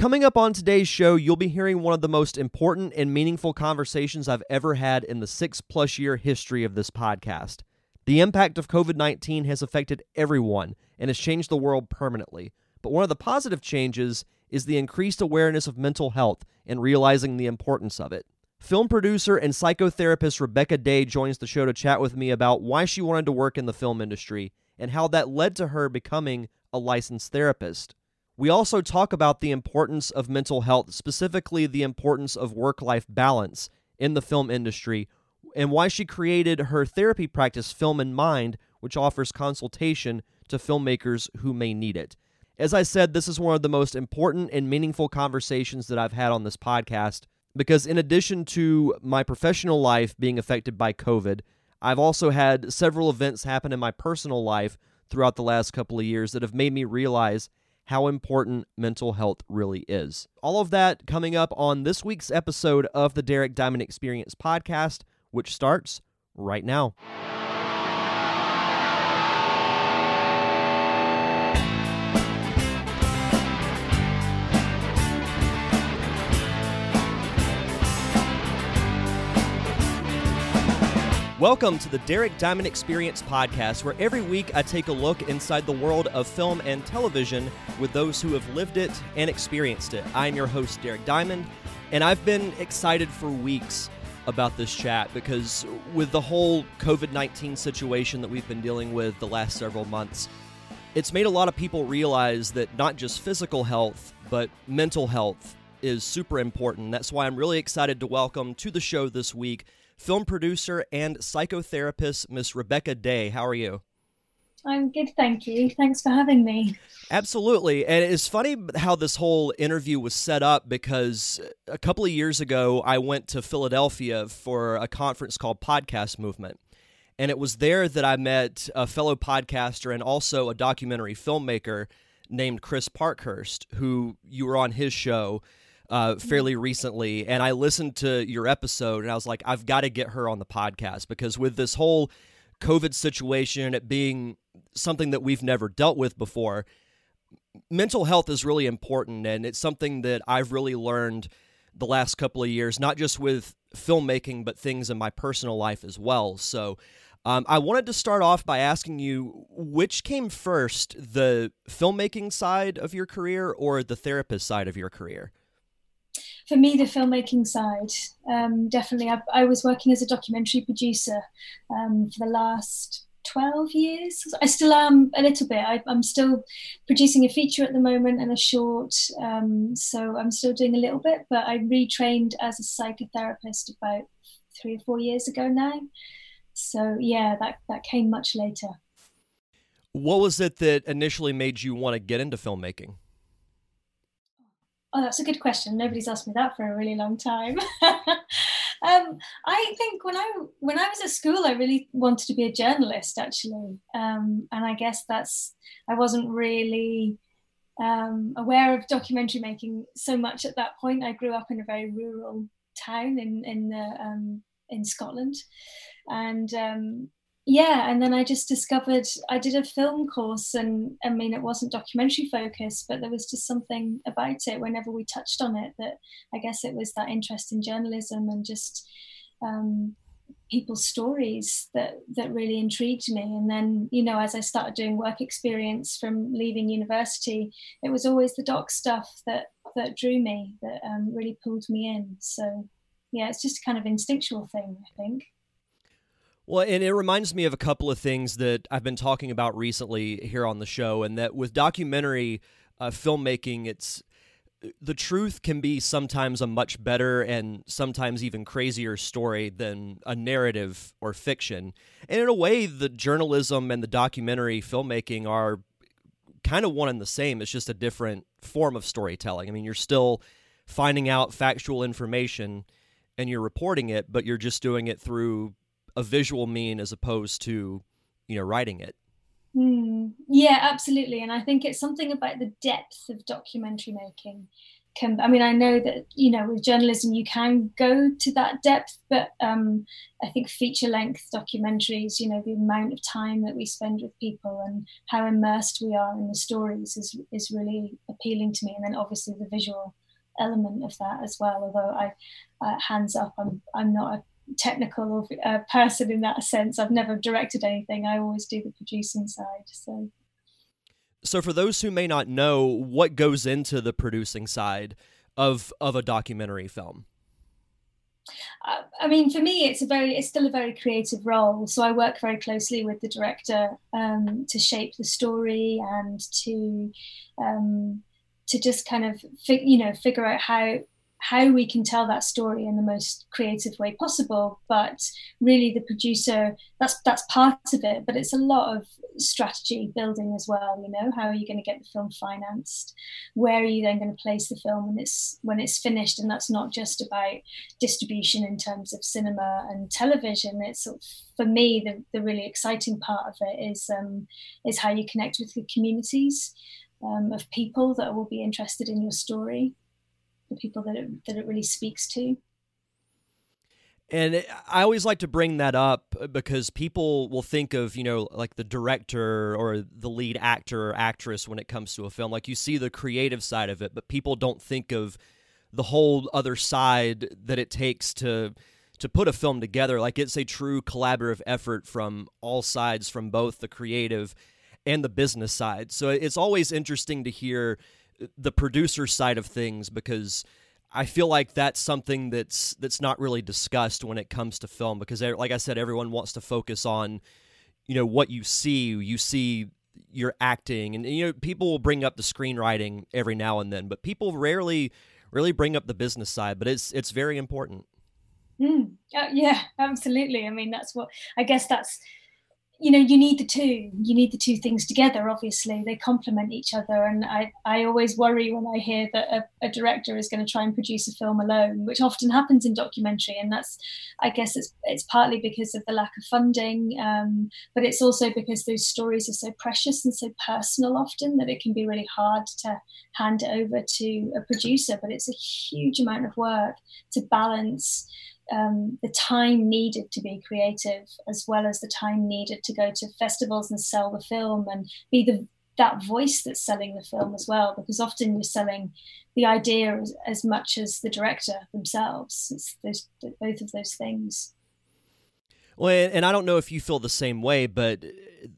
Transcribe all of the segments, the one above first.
Coming up on today's show, you'll be hearing one of the most important and meaningful conversations I've ever had in the six plus year history of this podcast. The impact of COVID 19 has affected everyone and has changed the world permanently. But one of the positive changes is the increased awareness of mental health and realizing the importance of it. Film producer and psychotherapist Rebecca Day joins the show to chat with me about why she wanted to work in the film industry and how that led to her becoming a licensed therapist. We also talk about the importance of mental health, specifically the importance of work life balance in the film industry, and why she created her therapy practice, Film in Mind, which offers consultation to filmmakers who may need it. As I said, this is one of the most important and meaningful conversations that I've had on this podcast because, in addition to my professional life being affected by COVID, I've also had several events happen in my personal life throughout the last couple of years that have made me realize how important mental health really is. All of that coming up on this week's episode of the Derek Diamond Experience podcast, which starts right now. Welcome to the Derek Diamond Experience podcast, where every week I take a look inside the world of film and television with those who have lived it and experienced it. I'm your host, Derek Diamond, and I've been excited for weeks about this chat because with the whole COVID 19 situation that we've been dealing with the last several months, it's made a lot of people realize that not just physical health, but mental health is super important. That's why I'm really excited to welcome to the show this week film producer and psychotherapist, Miss Rebecca Day. How are you? I'm good, thank you. Thanks for having me. Absolutely. And it's funny how this whole interview was set up because a couple of years ago, I went to Philadelphia for a conference called Podcast Movement. And it was there that I met a fellow podcaster and also a documentary filmmaker named Chris Parkhurst, who you were on his show uh, fairly recently, and I listened to your episode, and I was like, I've got to get her on the podcast because with this whole COVID situation, it being something that we've never dealt with before, mental health is really important, and it's something that I've really learned the last couple of years, not just with filmmaking, but things in my personal life as well. So. Um, I wanted to start off by asking you which came first, the filmmaking side of your career or the therapist side of your career? For me, the filmmaking side, um, definitely. I, I, was working as a documentary producer um, for the last 12 years. I still am a little bit. I, am still producing a feature at the moment and a short. Um, so I'm still doing a little bit, but I retrained as a psychotherapist about three or four years ago now. So yeah, that, that came much later. What was it that initially made you want to get into filmmaking? Oh, that's a good question. Nobody's asked me that for a really long time. um, I think when I when I was at school, I really wanted to be a journalist, actually, um, and I guess that's I wasn't really um, aware of documentary making so much at that point. I grew up in a very rural town in in the, um, in Scotland, and um, yeah and then i just discovered i did a film course and i mean it wasn't documentary focused but there was just something about it whenever we touched on it that i guess it was that interest in journalism and just um, people's stories that that really intrigued me. And then you know as i started doing work experience from leaving university it was always the doc stuff that that drew me that um, really pulled me in. So yeah it's just a kind of instinctual thing i think well, and it reminds me of a couple of things that I've been talking about recently here on the show, and that with documentary uh, filmmaking, it's the truth can be sometimes a much better and sometimes even crazier story than a narrative or fiction. And in a way, the journalism and the documentary filmmaking are kind of one and the same. It's just a different form of storytelling. I mean, you're still finding out factual information and you're reporting it, but you're just doing it through a visual mean as opposed to you know writing it Mm, yeah, absolutely. And I think it's something about the depth of documentary making. Can I mean I know that you know with journalism you can go to that depth, but um, I think feature length documentaries, you know, the amount of time that we spend with people and how immersed we are in the stories is is really appealing to me. And then obviously the visual element of that as well. Although I, uh, hands up, I'm I'm not a technical or uh, person in that sense. I've never directed anything. I always do the producing side. So. So, for those who may not know, what goes into the producing side of of a documentary film? Uh, I mean, for me, it's a very, it's still a very creative role. So I work very closely with the director um, to shape the story and to um, to just kind of, you know, figure out how how we can tell that story in the most creative way possible but really the producer that's that's part of it but it's a lot of strategy building as well you know? How are you going to get the film financed? Where are you then going to place the film when it's when it's finished? And that's not just about distribution in terms of cinema and television. It's for me the, the really exciting part of it is um, is how you connect with the communities um, of people that will be interested in your story the people that it, that it really speaks to. And I always like to bring that up because people will think of, you know, like the director or the lead actor or actress when it comes to a film. Like you see the creative side of it, but people don't think of the whole other side that it takes to to put a film together. Like it's a true collaborative effort from all sides, from both the creative and the business side. So it's always interesting to hear the producer side of things because I feel like that's something that's that's not really discussed when it comes to film because like I said everyone wants to focus on you know what you see. You see your acting and you know people will bring up the screenwriting every now and then but people rarely really bring up the business side but it's it's very important. Mm, uh, yeah absolutely. I mean that's what i guess that's you know you need the two you need the two things together obviously. They complement each other. And i i always worry when i hear that a, a, director is going to try and produce a film alone which often happens in documentary. And that's i guess it's it's partly because of the lack of funding um, but it's also because those stories are so precious and so personal often that it can be really hard to hand over to a producer. But it's a huge amount of work to balance um, the time needed to be creative, as well as the time needed to go to festivals and sell the film and be the that voice that's selling the film as well. Because often you're selling the idea as, as much as the director themselves. It's those, both of those things. Well, and I don't know if you feel the same way, but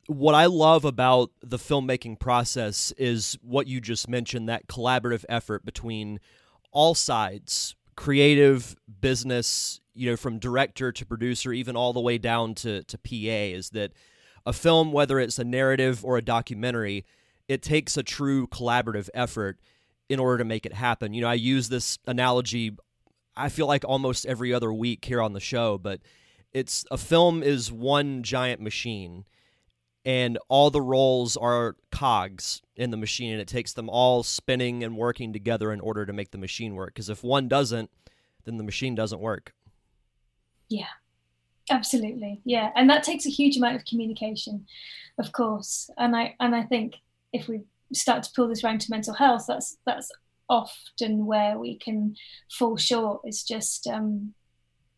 what I love about the filmmaking process is what you just mentioned that collaborative effort between all sides creative, business, you know, from director to producer, even all the way down to, to PA, is that a film, whether it's a narrative or a documentary, it takes a true collaborative effort in order to make it happen. You know, I use this analogy, I feel like almost every other week here on the show, but it's a film is one giant machine and all the roles are cogs in the machine and it takes them all spinning and working together in order to make the machine work because if one doesn't then the machine doesn't work. Yeah absolutely. Yeah and that takes a huge amount of communication of course. And i and i think if we start to pull this around to mental health that's that's often where we can fall short. Is just um,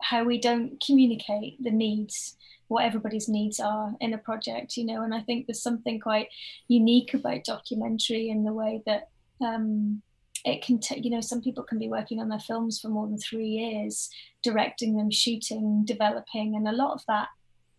how we don't communicate the needs what everybody's needs are in a project you know and i think there's something quite unique about documentary in the way that um, it can take you know some people can be working on their films for more than three years directing them shooting developing and a lot of that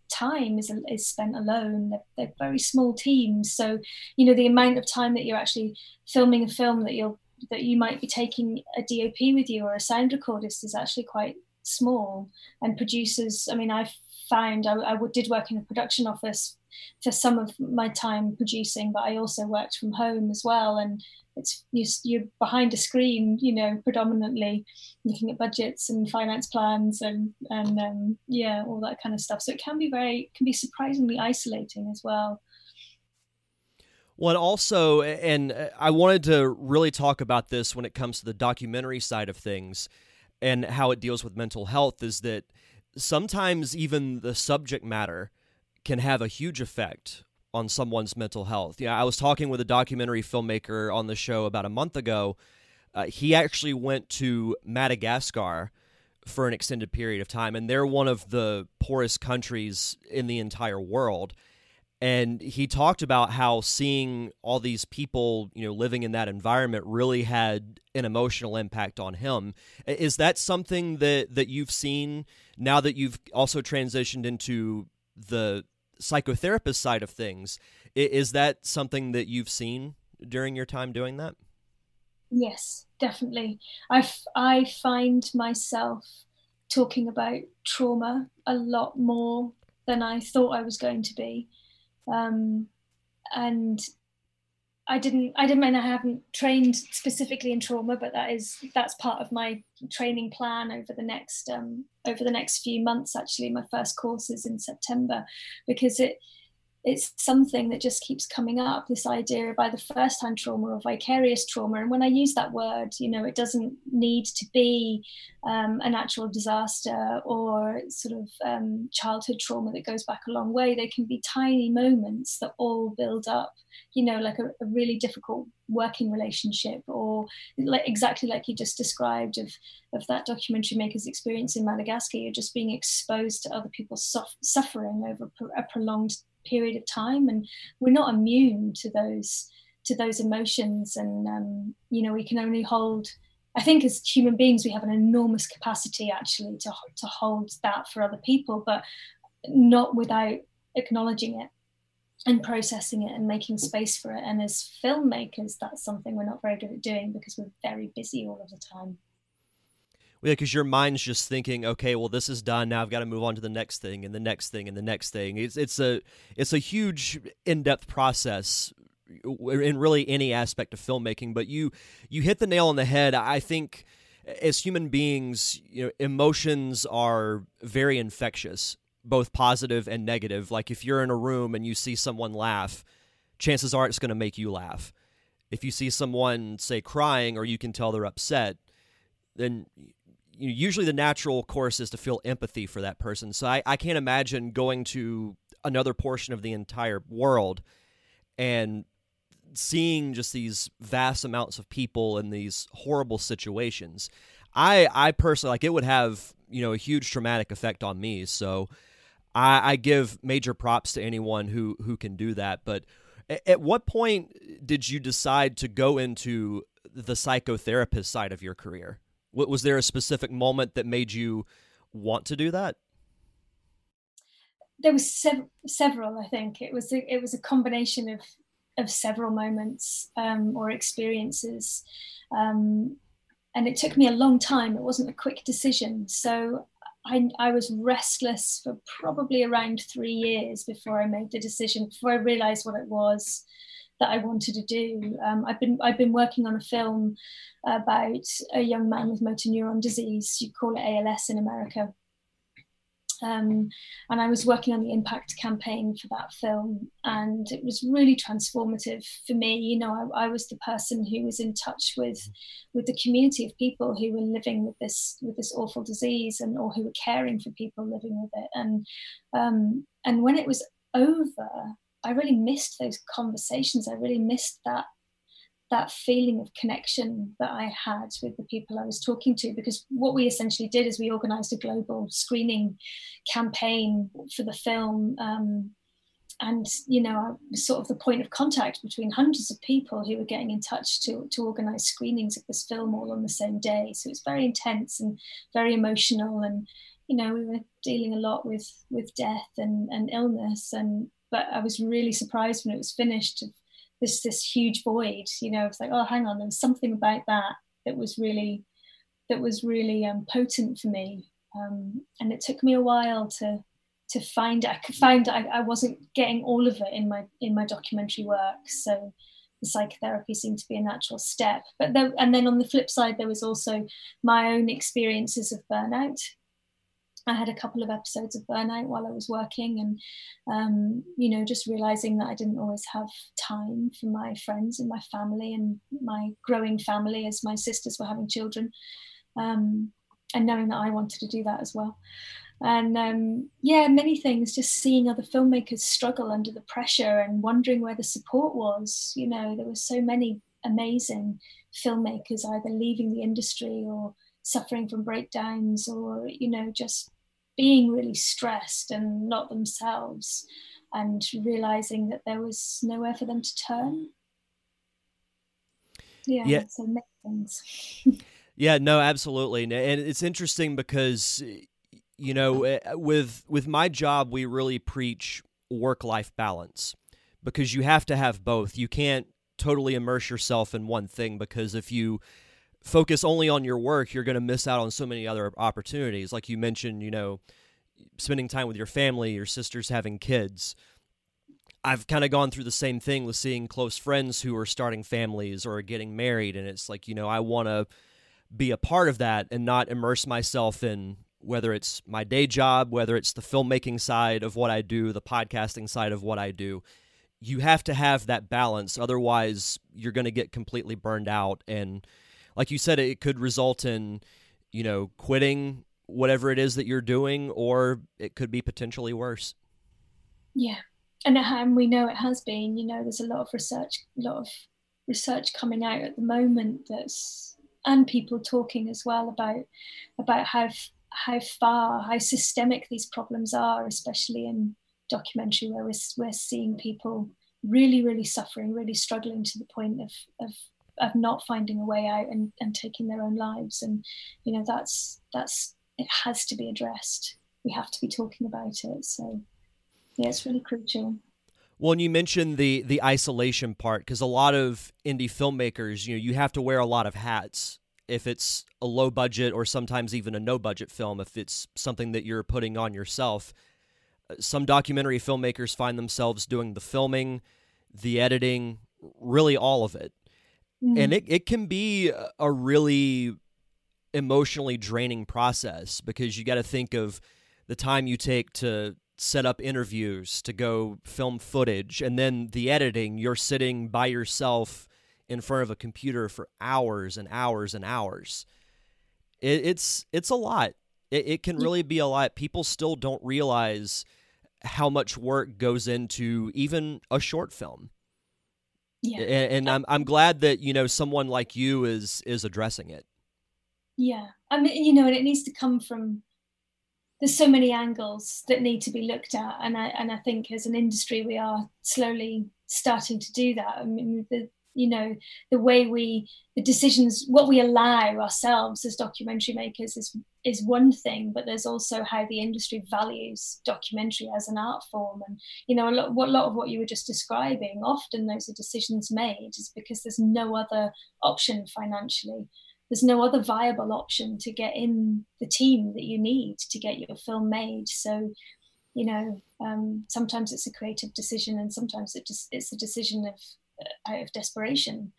time is, is spent alone. They're, they're very small teams. So you know the amount of time that you're actually filming a film that you'll that you might be taking a dop with you or a sound recordist is actually quite small. And producers i mean i've found I, I did work in a production office for some of my time producing, but I also worked from home as well. And it's you're behind a screen, you know, predominantly looking at budgets and finance plans and and um, yeah, all that kind of stuff. So it can be very can be surprisingly isolating as well. Well, also, and I wanted to really talk about this when it comes to the documentary side of things and how it deals with mental health is that sometimes even the subject matter can have a huge effect on someone's mental health. Yeah, I was talking with a documentary filmmaker on the show about a month ago. Uh, he actually went to Madagascar for an extended period of time, and they're one of the poorest countries in the entire world. And he talked about how seeing all these people, you know, living in that environment really had an emotional impact on him. Is that something that that you've seen now that you've also transitioned into the psychotherapist side of things? Is that something that you've seen during your time doing that? Yes, definitely. I, f- I find myself talking about trauma a lot more than I thought I was going to be. Um, and I didn't I didn't mean I haven't trained specifically in trauma, but that is that's part of my training plan over the next um, over the next few months. Actually, my first course is in September because it it's something that just keeps coming up this idea of either first hand trauma or vicarious trauma. And when i use that word you know it doesn't need to be um, a natural disaster or sort of um, childhood trauma that goes back a long way. There can be tiny moments that all build up you know like a, a really difficult working relationship or like exactly like you just described of of that documentary maker's experience in madagascar you're just being exposed to other people's suffering over a prolonged period of time and we're not immune to those to those emotions. And um, you know we can only hold i think as human beings we have an enormous capacity actually to, to hold that for other people but not without acknowledging it and processing it and making space for it. And as filmmakers that's something we're not very good at doing because we're very busy all of the time yeah, because your mind's just thinking, okay, well, this is done. Now I've got to move on to the next thing and the next thing and the next thing. It's it's a it's a huge in depth process in really any aspect of filmmaking. But you you hit the nail on the head. I think as human beings, you know, emotions are very infectious, both positive and negative. Like if you're in a room and you see someone laugh, chances are it's going to make you laugh. If you see someone say crying or you can tell they're upset, then you know, usually the natural course is to feel empathy for that person. So I, I can't imagine going to another portion of the entire world and seeing just these vast amounts of people in these horrible situations. I I personally like it would have you know a huge traumatic effect on me. So I, I give major props to anyone who who can do that. But at what point did you decide to go into the psychotherapist side of your career? Was there a specific moment that made you want to do that? There was sev- several. I think it was a, it was a combination of of several moments um, or experiences, um, and it took me a long time. It wasn't a quick decision, so I, I, was restless for probably around three years before I made the decision, before I realized what it was that I wanted to do. Um, I've been I've been working on a film about a young man with motor neuron disease. You call it ALS in America. Um, and I was working on the impact campaign for that film, and it was really transformative for me. You know, I, I, was the person who was in touch with with the community of people who were living with this with this awful disease, and or who were caring for people living with it. And um, and when it was over, I really missed those conversations. I really missed that that feeling of connection that I had with the people I was talking to. Because what we essentially did is we organised a global screening campaign for the film. Um, and you know, sort of the point of contact between hundreds of people who were getting in touch to to organise screenings of this film all on the same day. So it's very intense and very emotional, and you know, we were dealing a lot with with death and and illness, and but I was really surprised when it was finished. This this huge void, you know. It's like, oh, hang on, there was something about that that was really that was really um, potent for me, um, and it took me a while to to find. I could find I, I wasn't getting all of it in my in my documentary work, so the psychotherapy seemed to be a natural step. But there, and then on the flip side, there was also my own experiences of burnout I had a couple of episodes of burnout while I was working, and um, you know, just realizing that I didn't always have time for my friends and my family and my growing family as my sisters were having children, um, and knowing that I wanted to do that as well. and um, yeah, many things. Just seeing other filmmakers struggle under the pressure and wondering where the support was. You know, there were so many amazing filmmakers either leaving the industry or suffering from breakdowns or you know just being really stressed and not themselves and realizing that there was nowhere for them to turn. Yeah, yeah. so many things yeah no absolutely. And it's interesting because you know eh, with with my job we really preach work life balance because you have to have both. You can't totally immerse yourself in one thing because if you focus only on your work you're going to miss out on so many other opportunities like you mentioned you know spending time with your family your sisters having kids I've kind of gone through the same thing with seeing close friends who are starting families or getting married and it's like you know I want to be a part of that and not immerse myself in whether it's my day job, whether it's the filmmaking side of what I do, the podcasting side of what I do. You have to have that balance. Otherwise, you're going to get completely burned out. And like you said, it could result in, you know, quitting whatever it is that you're doing, or it could be potentially worse. Yeah. And, and we know it has been, you know, there's a lot of research, a lot of research coming out at the moment that's, and people talking as well about, about how how far, how systemic these problems are, especially in documentary where we're, we're seeing people really, really suffering, really struggling to the point of, of, of not finding a way out and, and taking their own lives. And, you know, that's, that's, it has to be addressed. We have to be talking about it. So, yeah, it's really crucial. Well, and you mentioned the the isolation part because a lot of indie filmmakers, you know, you have to wear a lot of hats if it's a low budget or sometimes even a no budget film, if it's something that you're putting on yourself. Some documentary filmmakers find themselves doing the filming, the editing, really all of it. Mm-hmm. And it, it can be a really emotionally draining process because you got to think of the time you take to set up interviews, to go film footage, and then the editing. You're sitting by yourself in front of a computer for hours and hours and hours. It, it's it's a lot. It, it can really be a lot. People still don't realize how much work goes into even a short film. Yeah. And, and I'm I'm glad that you know someone like you is is addressing it. Yeah, I mean, you know, and it needs to come from. There's so many angles that need to be looked at, and I and I think as an industry we are slowly starting to do that. I mean, the you know the way we the decisions what we allow ourselves as documentary makers is is one thing but there's also how the industry values documentary as an art form. And you know a lot, what, lot of what you were just describing often those are decisions made is because there's no other option financially. There's no other viable option to get in the team that you need to get your film made. So you know um, sometimes it's a creative decision and sometimes it just it's a decision of Uh, out of desperation.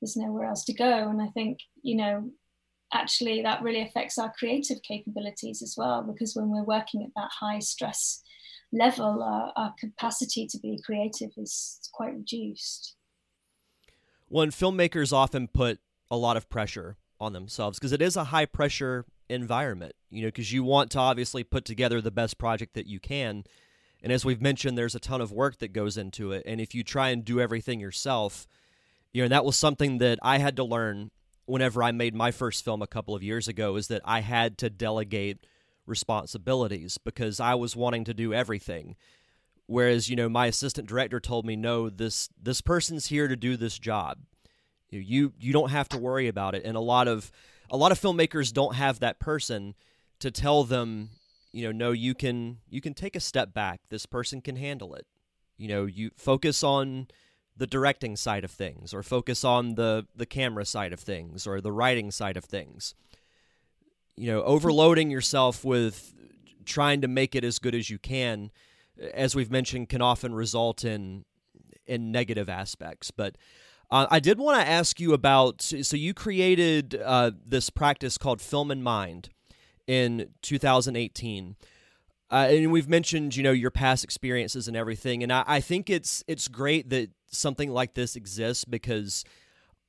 There's nowhere else to go. And I think, you know, actually that really affects our creative capabilities as well, because when we're working at that high stress level, our, our capacity to be creative is quite reduced. When filmmakers often put a lot of pressure on themselves because it is a high pressure environment, you know, because you want to obviously put together the best project that you can. And as we've mentioned, there's a ton of work that goes into it. And if you try and do everything yourself, you know, that was something that I had to learn whenever I made my first film a couple of years ago is that I had to delegate responsibilities because I was wanting to do everything. Whereas, you know, my assistant director told me, no, this this person's here to do this job. You you don't have to worry about it. And a lot of a lot of filmmakers don't have that person to tell them you know, no, you can you can take a step back. This person can handle it. You know, you focus on the directing side of things or focus on the the camera side of things or the writing side of things. You know, overloading yourself with trying to make it as good as you can as we've mentioned can often result in in negative aspects, but uh, I did want to ask you about so you created uh, this practice called Film in Mind, in 2018. Uh, and we've mentioned, you know, your past experiences and everything, and I, I think it's it's great that something like this exists because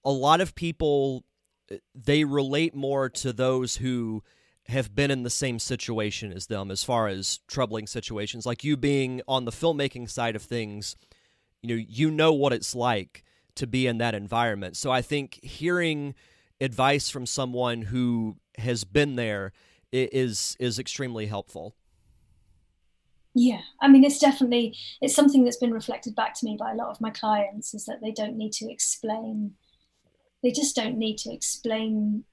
a lot of people uh, they relate more to those who have been in the same situation as them as far as troubling situations like you being on the filmmaking side of things you know you know what it's like to be in that environment so i think hearing advice from someone who has been there is is extremely helpful. Yeah i mean it's definitely it's something that's been reflected back to me by a lot of my clients is that they don't need to explain they just don't need to explain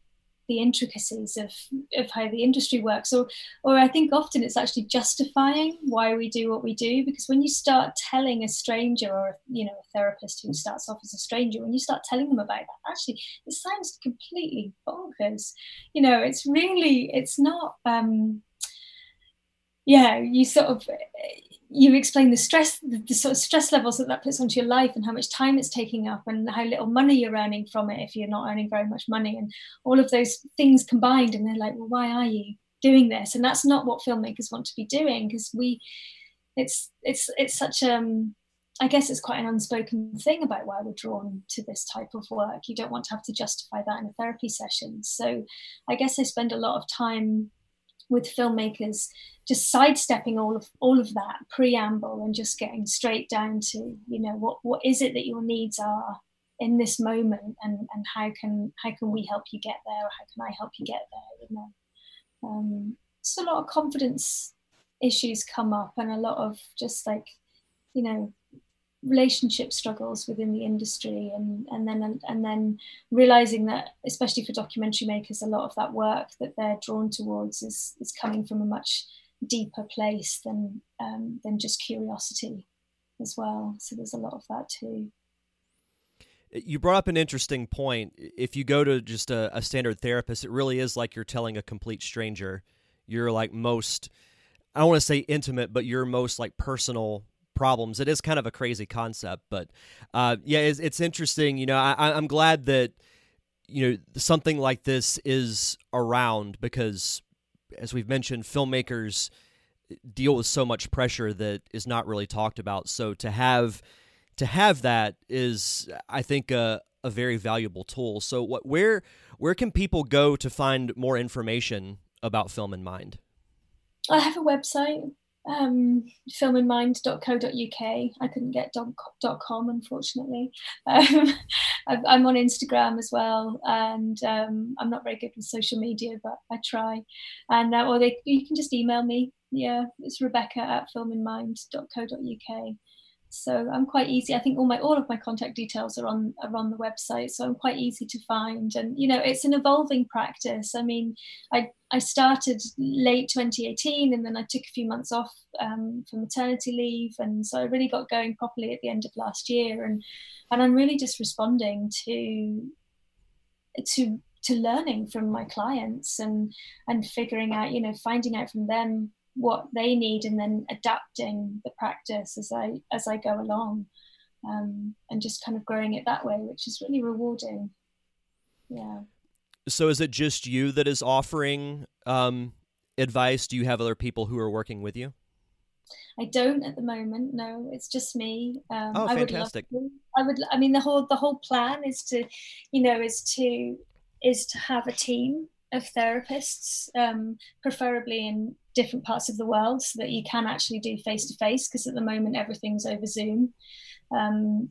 the intricacies of, of how the industry works or or I think often it's actually justifying why we do what we do because when you start telling a stranger or you know a therapist who starts off as a stranger when you start telling them about that actually it sounds completely bonkers. You know it's really it's not um yeah you sort of you explain the stress, the, the, sort of stress levels that that puts onto your life, and how much time it's taking up, and how little money you're earning from it if you're not earning very much money, and all of those things combined. And they're like, well, why are you doing this? And that's not what filmmakers want to be doing because we, it's it's it's such um. I guess it's quite an unspoken thing about why we're drawn to this type of work. You don't want to have to justify that in a therapy session. So, I guess I spend a lot of time with filmmakers just sidestepping all of all of that preamble and just getting straight down to you know what what is it that your needs are in this moment and and how can how can we help you get there or how can i help you get there you know? Um, so a lot of confidence issues come up and a lot of just like you know relationship struggles within the industry and and then and then realizing that especially for documentary makers a lot of that work that they're drawn towards is is coming from a much deeper place than um, than just curiosity as well. So there's a lot of that too. You brought up an interesting point. If you go to just a, a standard therapist it really is like you're telling a complete stranger. You're like most i don't want to say intimate but your most like personal problems. It is kind of a crazy concept, but uh, yeah, it's, it's, interesting. You know, I, I'm glad that you know something like this is around because, as we've mentioned, filmmakers deal with so much pressure that is not really talked about. So to have to have that is, I think, a, a very valuable tool. So what where where can people go to find more information about Film in Mind? I have a website, um, filminmind.co.uk. I couldn't get .com, unfortunately. Um, I'm on Instagram as well, and um, I'm not very good with social media, but I try. And uh, or they, you can just email me. Yeah, it's Rebecca at filminmind.co.uk. So I'm quite easy. I think all my all of my contact details are on are on the website, so I'm quite easy to find. And you know, it's an evolving practice. I mean, I I started late 2018, and then I took a few months off um, for maternity leave, and so I really got going properly at the end of last year. And and I'm really just responding to to to learning from my clients and and figuring out, you know, finding out from them what they need and then adapting the practice as I as I go along um, and just kind of growing it that way which is really rewarding yeah so is it just you that is offering um, advice do you have other people who are working with you I don't at the moment. No, it's just me. Um, oh, fantastic! I would, I would. I mean, the whole the whole plan is to, you know, is to is to have a team of therapists, um, preferably in different parts of the world, so that you can actually do face to face. Because at the moment everything's over Zoom, um,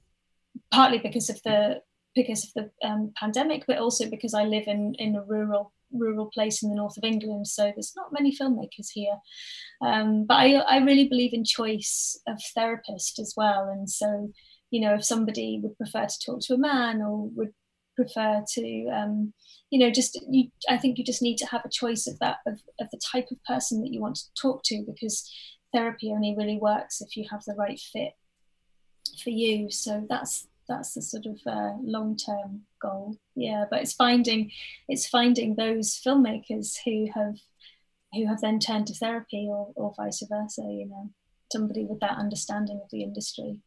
partly because of the because of the um, pandemic, but also because I live in in a rural rural place in the north of England, so there's not many filmmakers here. Um, but I I really believe in choice of therapist as well, and so you know if somebody would prefer to talk to a man or would prefer to um, you know just you i think you just need to have a choice of that of, of the type of person that you want to talk to because therapy only really works if you have the right fit for you. So that's that's the sort of uh, long-term goal. Yeah but it's finding it's finding those filmmakers who have who have then turned to therapy or, or vice versa you know somebody with that understanding of the industry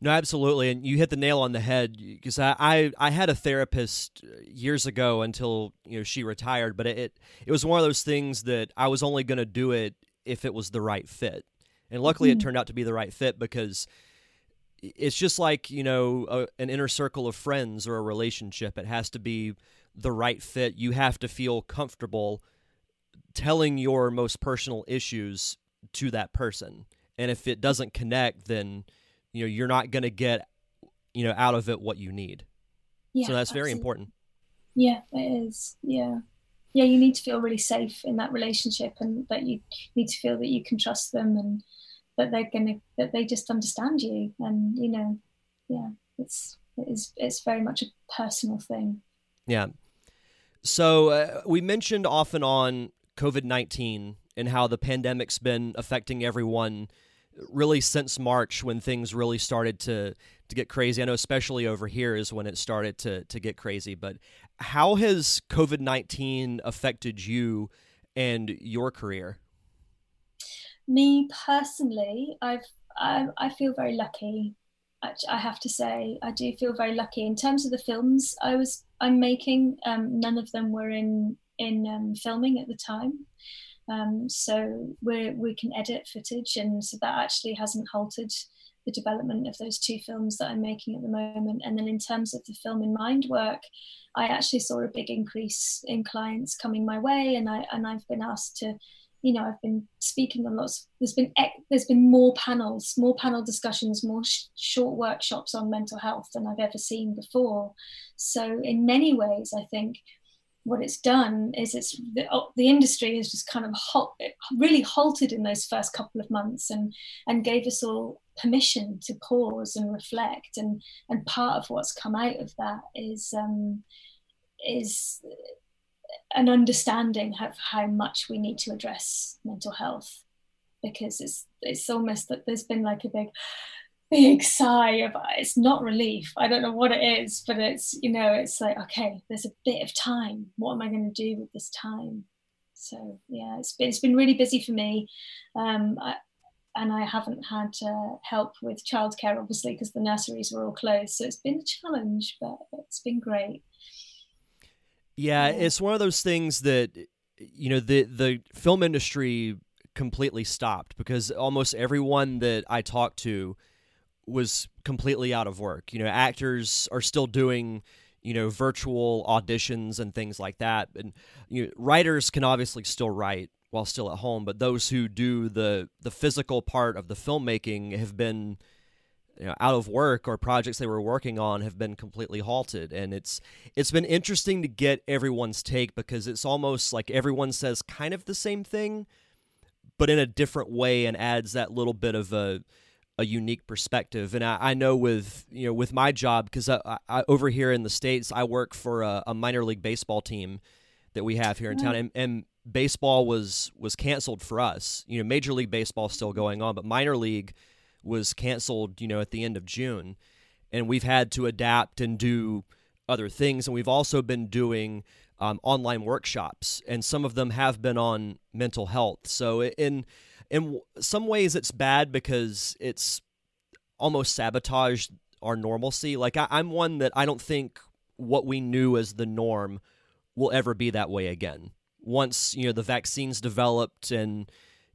no, absolutely, and you hit the nail on the head because I, I, I had a therapist years ago until you know she retired, but it it was one of those things that I was only going to do it if it was the right fit, and luckily mm-hmm. it turned out to be the right fit because it's just like you know a, an inner circle of friends or a relationship. It has to be the right fit. You have to feel comfortable telling your most personal issues to that person. And if it doesn't connect, then you know you're not going to get you know out of it what you need. Yeah, so that's very important. Yeah, it is. Yeah. Yeah, you need to feel really safe in that relationship and that you need to feel that you can trust them and that they're gonna that they just understand you and you know, yeah, it's it is it's very much a personal thing. Yeah. So uh, we mentioned off and on COVID 19 and how the pandemic's been affecting everyone really since March when things really started to to get crazy. I know especially over here is when it started to to get crazy, but how has COVID-19 affected you and your career? Me personally, I've I, I feel very lucky. I have to say, I do feel very lucky in terms of the films I was I'm making. Um, none of them were in in um, filming at the time. Um, so we we can edit footage, and so that actually hasn't halted the development of those two films that I'm making at the moment. And then in terms of the film in mind work, I actually saw a big increase in clients coming my way, and I and I've been asked to, you know, I've been speaking on lots. There's been there's been more panels, more panel discussions, more sh- short workshops on mental health than I've ever seen before. So in many ways, I think what it's done is it's the, oh, the industry has just kind of halt, really halted in those first couple of months and and gave us all permission to pause and reflect. And and part of what's come out of that is um, is an understanding of how much we need to address mental health because it's it's almost that there's been like a big big sigh of it's not relief. I don't know what it is but it's you know it's like okay there's a bit of time. What am i going to do with this time? So yeah it's been it's been really busy for me. Um, I, and I haven't had uh, help with childcare, obviously, because the nurseries were all closed. So it's been a challenge, but it's been great. Yeah, yeah, it's one of those things that you know the the film industry completely stopped because almost everyone that I talked to was completely out of work. You know, actors are still doing you know virtual auditions and things like that, and you know, writers can obviously still write while still at home, but those who do the the physical part of the filmmaking have been you know, out of work or projects they were working on have been completely halted and it's it's been interesting to get everyone's take because it's almost like everyone says kind of the same thing but in a different way and adds that little bit of a a unique perspective. And I, I know with you know with my job because I, I, over here in the states I work for a, a, minor league baseball team that we have here in town, and, and baseball was was canceled for us. You know, Major League Baseball still going on, but minor league was canceled. You know, at the end of June, and we've had to adapt and do other things, and we've also been doing um, online workshops, and some of them have been on mental health. So in in some ways it's bad because it's almost sabotaged our normalcy. Like I, I'm one that I don't think what we knew as the norm will ever be that way again. Once you know the vaccines developed and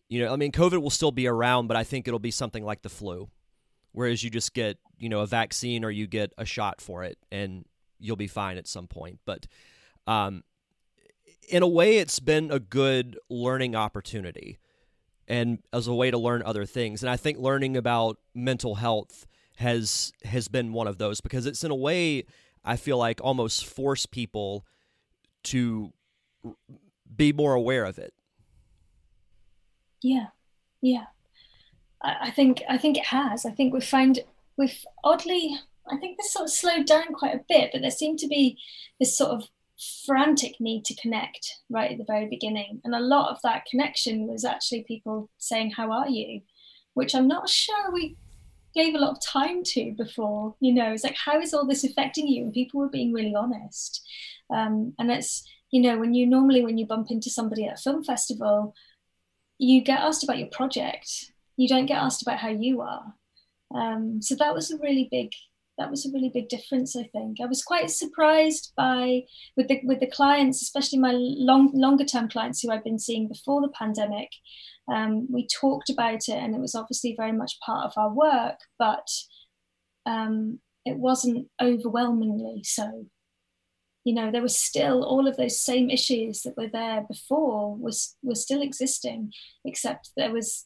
you know, I mean, COVID will still be around, but I think it'll be something like the flu, whereas you just get you know a vaccine or you get a shot for it and you'll be fine at some point. But um, in a way, it's been a good learning opportunity and as a way to learn other things. And I think learning about mental health has has been one of those because it's in a way I feel like almost force people to be more aware of it. Yeah, yeah. I, I think I think it has. I think we've found we've oddly I think this sort of slowed down quite a bit, but there seemed to be this sort of frantic need to connect right at the very beginning. And a lot of that connection was actually people saying, How are you? Which I'm not sure we gave a lot of time to before. You know, it's like, How is all this affecting you? And people were being really honest. Um, and it's, you know, when you normally, when you bump into somebody at a film festival, you get asked about your project. You don't get asked about how you are. Um, so that was a really big that was a really big difference. I think I was quite surprised by with the with the clients, especially my long longer term clients who i've been seeing before the pandemic. Um, we talked about it, and it was obviously very much part of our work, but um, it wasn't overwhelmingly so. you know there was still all of those same issues that were there before was was still existing except there was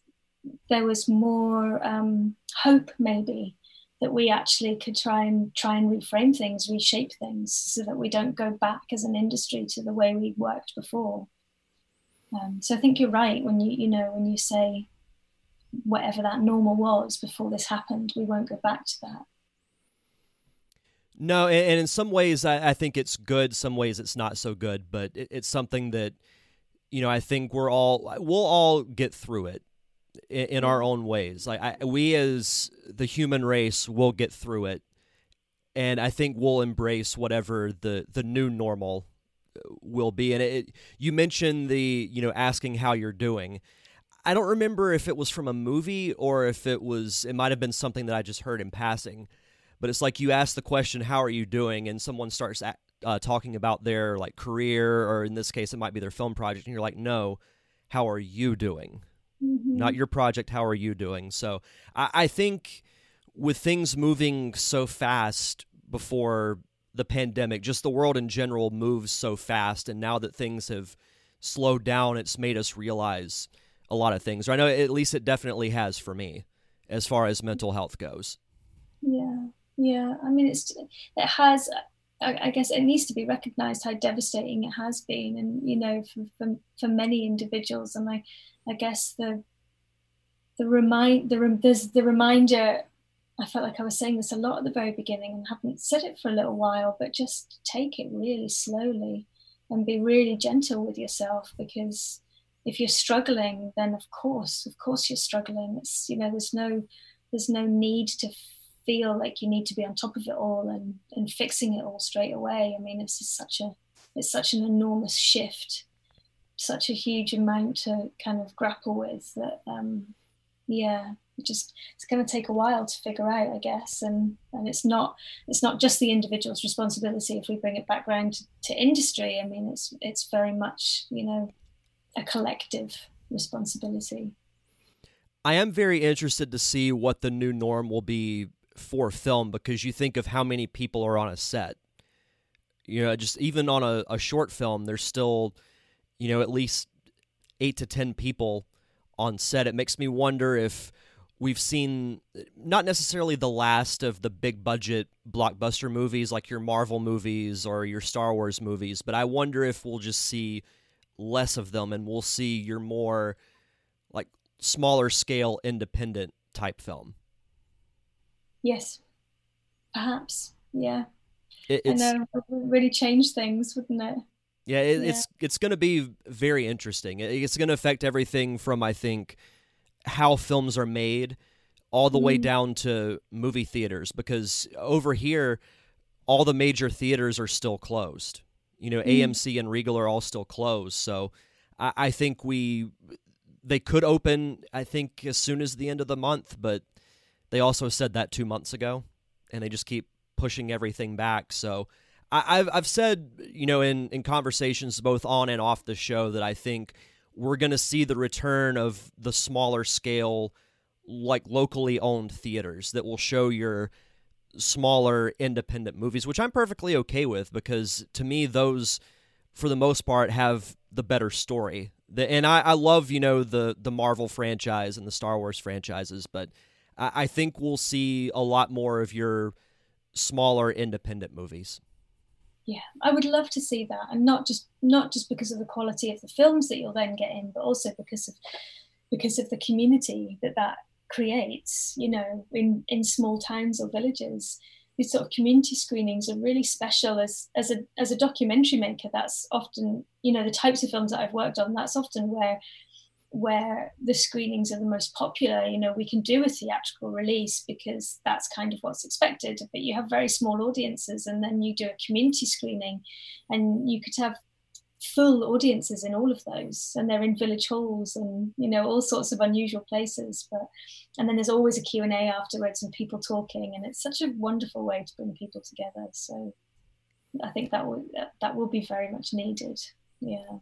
there was more um, hope maybe that we actually could try and try and reframe things reshape things so that we don't go back as an industry to the way we worked before um, so i think you're right when you you know when you say whatever that normal was before this happened we won't go back to that no, and, and in some ways, I, I, think it's good. Some ways, it's not so good. But it, it's something that you know I think we're all we'll all get through it in, in our own ways. Like I, we as the human race will get through it, and I think we'll embrace whatever the the new normal uh, will be. And it, you mentioned the you know asking how you're doing. I don't remember if it was from a movie or if it was. It might have been something that I just heard in passing but it's like you ask the question how are you doing and someone starts at, uh, talking about their like career or in this case it might be their film project and you're like no how are you doing mm-hmm. not your project how are you doing so I, I think with things moving so fast before the pandemic just the world in general moves so fast and now that things have slowed down it's made us realize a lot of things or i know at least it definitely has for me as far as mental health goes yeah yeah, I mean, it's it has. I, guess it needs to be recognised how devastating it has been, and you know, for, for, for many individuals. And I, I guess the the remind the there's the reminder. I felt like I was saying this a lot at the very beginning, and haven't said it for a little while. But just take it really slowly, and be really gentle with yourself, because if you're struggling, then of course, of course, you're struggling. It's you know, there's no there's no need to feel like you need to be on top of it all and, and fixing it all straight away. I mean, it's just such a it's such an enormous shift, such a huge amount to kind of grapple with that. Um, yeah, it just it's going to take a while to figure out, I guess, and and it's not it's not just the individual's responsibility if we bring it back around to, to industry. I mean, it's it's very much you know a collective responsibility. I am very interested to see what the new norm will be for film because you think of how many people are on a set. You know, just even on a, a short film, there's still, you know, at least eight to 10 people on set. It makes me wonder if we've seen not necessarily the last of the big budget blockbuster movies like your Marvel movies or your Star Wars movies, but I wonder if we'll just see less of them and we'll see your more like smaller scale independent type film. Yes, perhaps. Yeah. It, it's, and really change things, wouldn't it? Yeah, it, yeah. it's it's going to be very interesting. It's going to affect everything from I think how films are made all the mm. way down to movie theaters because over here all the major theaters are still closed. You know, mm. AMC and Regal are all still closed. So I, I think we they could open I think as soon as the end of the month, but they also said that two months ago, and they just keep pushing everything back. So I, have I've said you know in in conversations both on and off the show that I think we're going to see the return of the smaller scale, like locally owned theaters that will show your smaller independent movies, which I'm perfectly okay with because to me those for the most part have the better story. The, and I, I love you know the the Marvel franchise and the Star Wars franchises, but I, think we'll see a lot more of your smaller independent movies. Yeah, I would love to see that, and not just not just because of the quality of the films that you'll then get in, but also because of because of the community that that creates. You know, in in small towns or villages, these sort of community screenings are really special. As as a as a documentary maker, that's often you know the types of films that I've worked on. That's often where where the screenings are the most popular, you know, we can do a theatrical release because that's kind of what's expected. But you have very small audiences, and then you do a community screening, and you could have full audiences in all of those, and they're in village halls and you know all sorts of unusual places. But and then there's always a Q and A afterwards and people talking, and it's such a wonderful way to bring people together. So I think that will that will be very much needed. Yeah.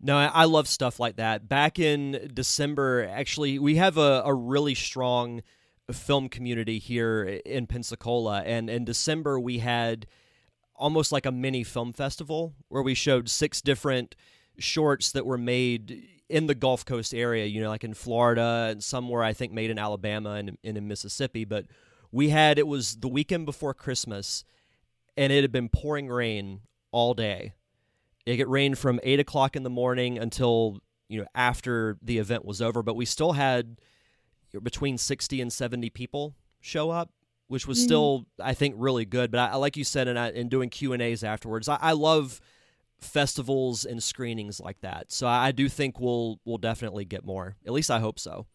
No, I love stuff like that. Back in December, actually, we have a, a really strong film community here in Pensacola. And in December, we had almost like a mini film festival where we showed six different shorts that were made in the Gulf Coast area, you know, like in Florida and somewhere I think made in Alabama and, and in Mississippi. But we had it was the weekend before Christmas, and it had been pouring rain all day. It rained from eight o'clock in the morning until you know after the event was over. But we still had between sixty and seventy people show up, which was mm still I think really good. But I, like you said, and in doing Q and A's afterwards, I, I love festivals and screenings like that. So I do think we'll we'll definitely get more. At least I hope so.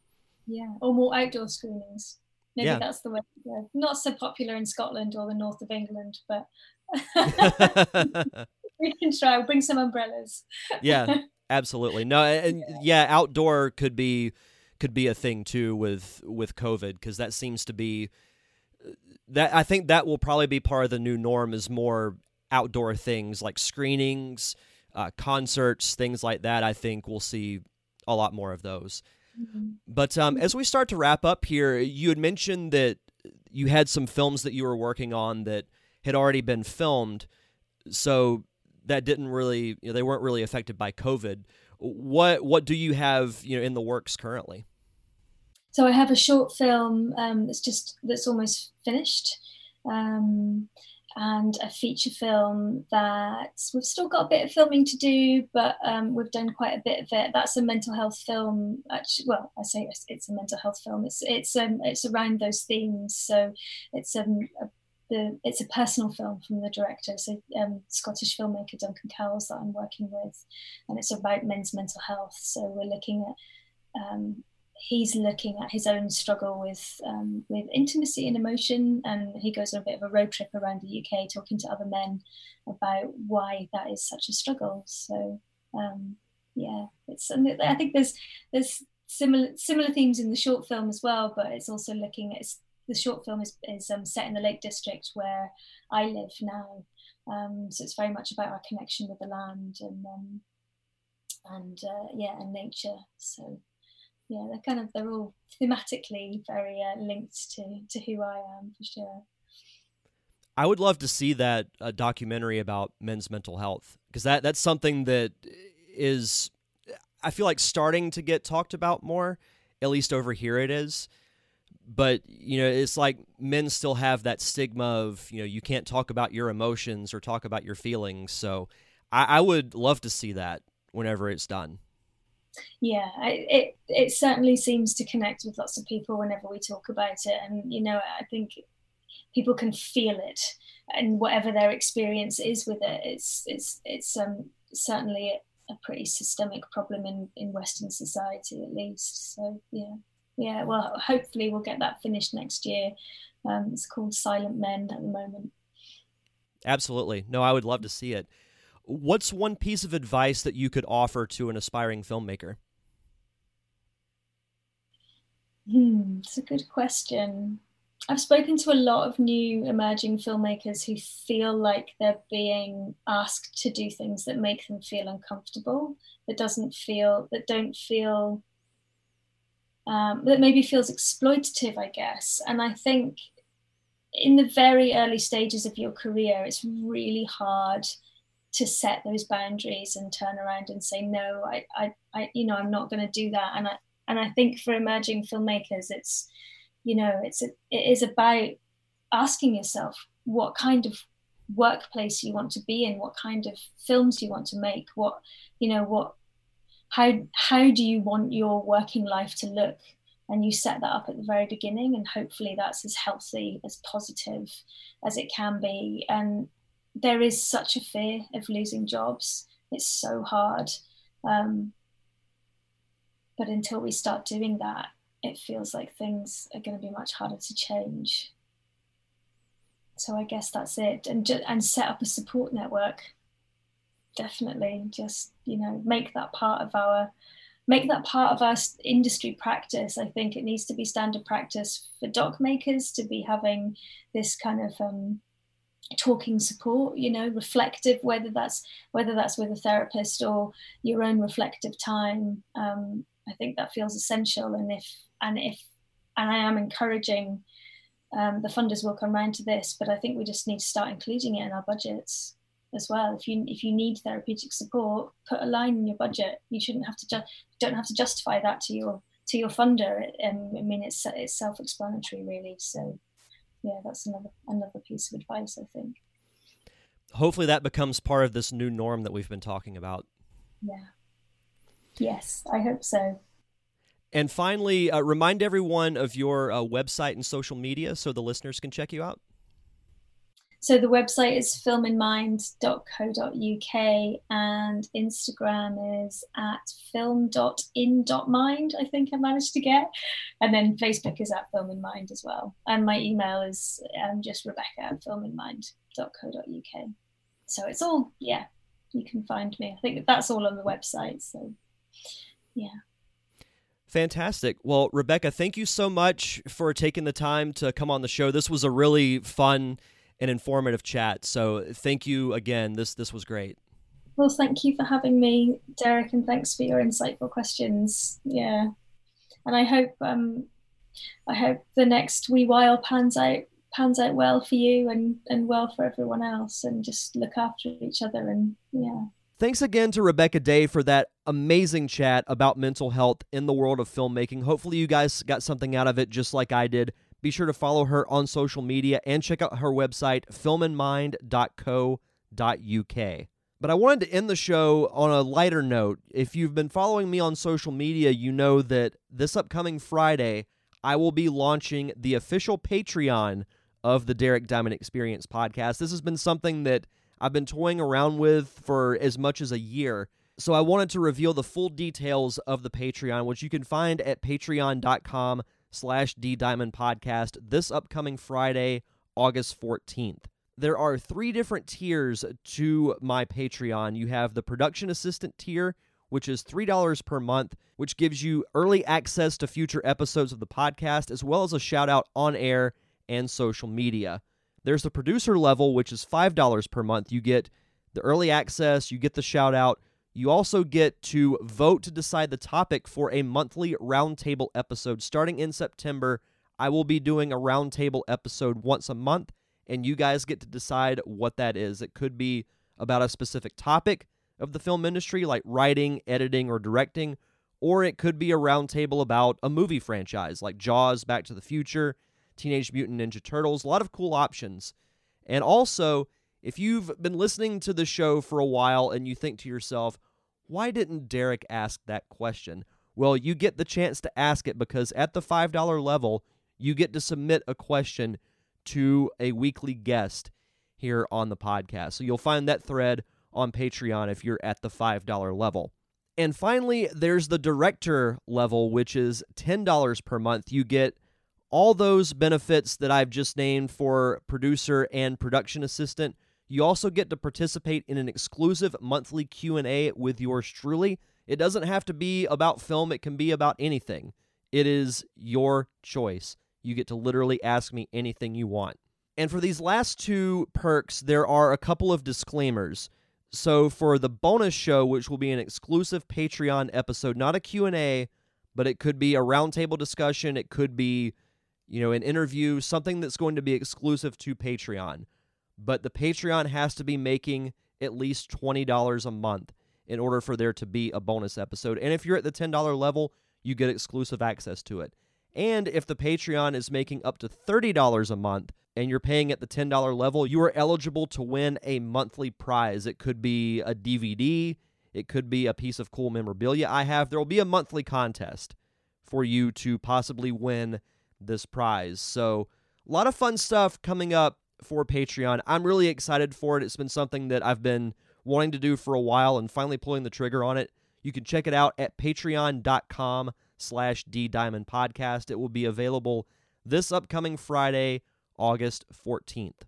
Yeah, or more outdoor screenings. Maybe yeah. that's the way. Yeah. Not so popular in Scotland or the north of England, but we can try. We'll bring some umbrellas. yeah, absolutely. No, and yeah, outdoor could be could be a thing too with with COVID because that seems to be that I think that will probably be part of the new norm is more outdoor things like screenings, uh, concerts, things like that. I think we'll see a lot more of those. Mm-hmm. But um, as we start to wrap up here, you had mentioned that you had some films that you were working on that had already been filmed, so that didn't really you know, they weren't really affected by COVID. What what do you have you know in the works currently? So I have a short film um, that's just that's almost finished. Um, and a feature film that we've still got a bit of filming to do, but um, we've done quite a bit of it. That's a mental health film. Actually, well, I say it's a mental health film. It's it's um, it's around those themes. So it's um a, the it's a personal film from the director, so um, Scottish filmmaker Duncan Cowles that I'm working with, and it's about men's mental health. So we're looking at um, he's looking at his own struggle with um, with intimacy and emotion, and he goes on a bit of a road trip around the UK talking to other men about why that is such a struggle. So um, yeah, it's I think there's there's similar similar themes in the short film as well, but it's also looking at the short film is, is um, set in the Lake District where I live now. Um, so it's very much about our connection with the land and um, and uh, yeah and nature. So yeah, they're kind of they're all thematically very uh, linked to to who I am for sure. I would love to see that uh, documentary about men's mental health because that that's something that is I feel like starting to get talked about more. At least over here it is. But you know, it's like men still have that stigma of you know you can't talk about your emotions or talk about your feelings. So I, I would love to see that whenever it's done. Yeah it it certainly seems to connect with lots of people whenever we talk about it. And you know i think people can feel it and whatever their experience is with it it's it's it's um certainly a pretty systemic problem in in western society at least. So yeah yeah well hopefully we'll get that finished next year um, it's called silent men at the moment absolutely no i would love to see it What's one piece of advice that you could offer to an aspiring filmmaker? Hmm, it's a good question. I've spoken to a lot of new emerging filmmakers who feel like they're being asked to do things that make them feel uncomfortable, that doesn't feel, that don't feel, um, that maybe feels exploitative, I guess. And I think in the very early stages of your career, it's really hard to set those boundaries and turn around and say no i i, I you know i'm not going to do that and i and i think for emerging filmmakers it's you know it's a, it is about asking yourself what kind of workplace you want to be in what kind of films you want to make what you know what how how do you want your working life to look and you set that up at the very beginning and hopefully that's as healthy as positive as it can be and there is such a fear of losing jobs. It's so hard. Um, but until we start doing that, it feels like things are going to be much harder to change. So I guess that's it, and and set up a support network. Definitely, just you know, make that part of our make that part of our industry practice. I think it needs to be standard practice for doc makers to be having this kind of um, talking support you know reflective whether that's whether that's with a therapist or your own reflective time um, i think that feels essential and if and if and i am encouraging um, the funders will come around to this, but I think we just need to start including it in our budgets as well. If you if you need therapeutic support, put a line in your budget. You shouldn't have to ju- don't have to justify that to your to your funder. Um, I mean, it's it's self-explanatory, really. So, yeah, that's another another piece of advice I think. Hopefully, that becomes part of this new norm that we've been talking about. Yeah. Yes, I hope so. And finally, uh, remind everyone of your uh, website and social media so the listeners can check you out. So the website is filminmind.co.uk and Instagram is at film.in.mind, I think I managed to get. And then Facebook is at Film in Mind as well. And my email is um, just rebecca at filminmind.co.uk. So it's all, yeah, you can find me. I think that's all on the website. So, yeah. Fantastic. Well, Rebecca, thank you so much for taking the time to come on the show. This was a really fun and informative chat. So, thank you again. This this was great. Well, thank you for having me, Derek, and thanks for your insightful questions. Yeah, and I hope um, I hope the next wee while pans out pans out well for you and and well for everyone else, and just look after each other and yeah. Thanks again to Rebecca Day for that amazing chat about mental health in the world of filmmaking. Hopefully, you guys got something out of it just like I did. Be sure to follow her on social media and check out her website, filminmind.co.uk. But I wanted to end the show on a lighter note. If you've been following me on social media, you know that this upcoming Friday, I will be launching the official Patreon of the Derek Diamond Experience podcast. This has been something that I've been toying around with for as much as a year. So I wanted to reveal the full details of the Patreon, which you can find at patreon.com slash D Diamond Podcast this upcoming Friday, August 14th. There are three different tiers to my Patreon. You have the production assistant tier, which is $3 per month, which gives you early access to future episodes of the podcast, as well as a shout out on air and social media. There's the producer level, which is $5 per month. You get the early access, you get the shout out. You also get to vote to decide the topic for a monthly roundtable episode. Starting in September, I will be doing a roundtable episode once a month, and you guys get to decide what that is. It could be about a specific topic of the film industry, like writing, editing, or directing, or it could be a roundtable about a movie franchise, like Jaws, Back to the Future, Teenage Mutant Ninja Turtles. A lot of cool options. And also, if you've been listening to the show for a while and you think to yourself, why didn't Derek ask that question? Well, you get the chance to ask it because at the $5 level, you get to submit a question to a weekly guest here on the podcast. So you'll find that thread on Patreon if you're at the $5 level. And finally, there's the director level, which is $10 per month. You get all those benefits that I've just named for producer and production assistant. You also get to participate in an exclusive monthly Q&A with yours truly. It doesn't have to be about film, it can be about anything. It is your choice. You get to literally ask me anything you want. And for these last two perks, there are a couple of disclaimers. So for the bonus show, which will be an exclusive Patreon episode, not a Q&A, but it could be a roundtable discussion, it could be you know, an interview, something that's going to be exclusive to Patreon. But the Patreon has to be making at least $20 a month in order for there to be a bonus episode. And if you're at the $10 level, you get exclusive access to it. And if the Patreon is making up to $30 a month and you're paying at the $10 level, you are eligible to win a monthly prize. It could be a DVD, it could be a piece of cool memorabilia I have. There will be a monthly contest for you to possibly win this prize. So, a lot of fun stuff coming up for Patreon. I'm really excited for it. It's been something that I've been wanting to do for a while and finally pulling the trigger on it. You can check it out at patreon.com slash Podcast. It will be available this upcoming Friday, August 14th.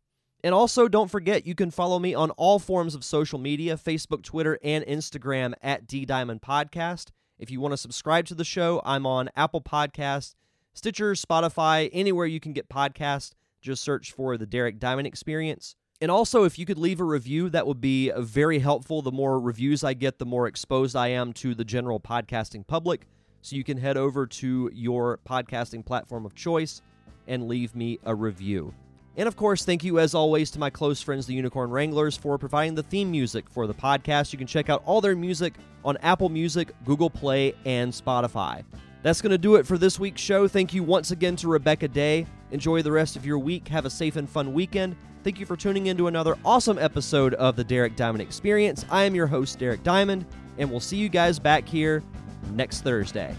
And also, don't forget, you can follow me on all forms of social media Facebook, Twitter, and Instagram at D Diamond Podcast. If you want to subscribe to the show, I'm on Apple Podcasts, Stitcher, Spotify, anywhere you can get podcasts. Just search for the Derek Diamond Experience. And also, if you could leave a review, that would be very helpful. The more reviews I get, the more exposed I am to the general podcasting public. So you can head over to your podcasting platform of choice and leave me a review. And of course, thank you as always to my close friends, the Unicorn Wranglers, for providing the theme music for the podcast. You can check out all their music on Apple Music, Google Play, and Spotify. That's going to do it for this week's show. Thank you once again to Rebecca Day. Enjoy the rest of your week. Have a safe and fun weekend. Thank you for tuning in to another awesome episode of the Derek Diamond Experience. I am your host, Derek Diamond, and we'll see you guys back here next Thursday.